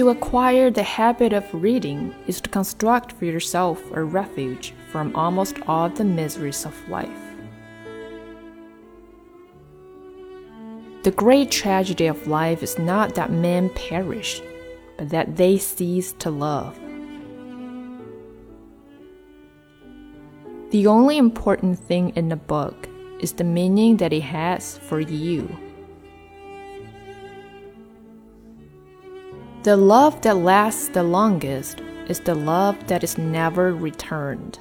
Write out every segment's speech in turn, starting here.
To acquire the habit of reading is to construct for yourself a refuge from almost all the miseries of life. The great tragedy of life is not that men perish, but that they cease to love. The only important thing in a book is the meaning that it has for you. The love that lasts the longest is the love that is never returned.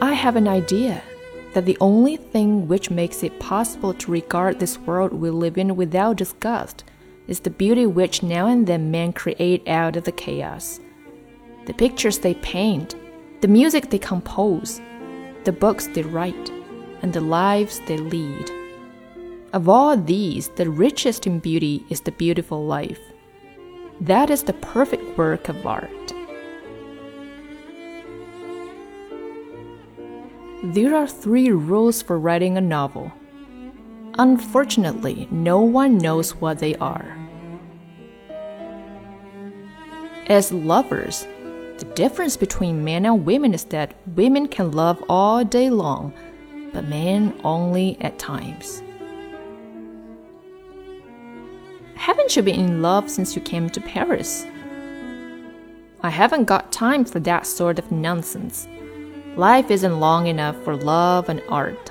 I have an idea that the only thing which makes it possible to regard this world we live in without disgust is the beauty which now and then men create out of the chaos. The pictures they paint, the music they compose, the books they write, and the lives they lead. Of all these, the richest in beauty is the beautiful life. That is the perfect work of art. There are three rules for writing a novel. Unfortunately, no one knows what they are. As lovers, the difference between men and women is that women can love all day long, but men only at times. Haven't you been in love since you came to Paris? I haven't got time for that sort of nonsense. Life isn't long enough for love and art.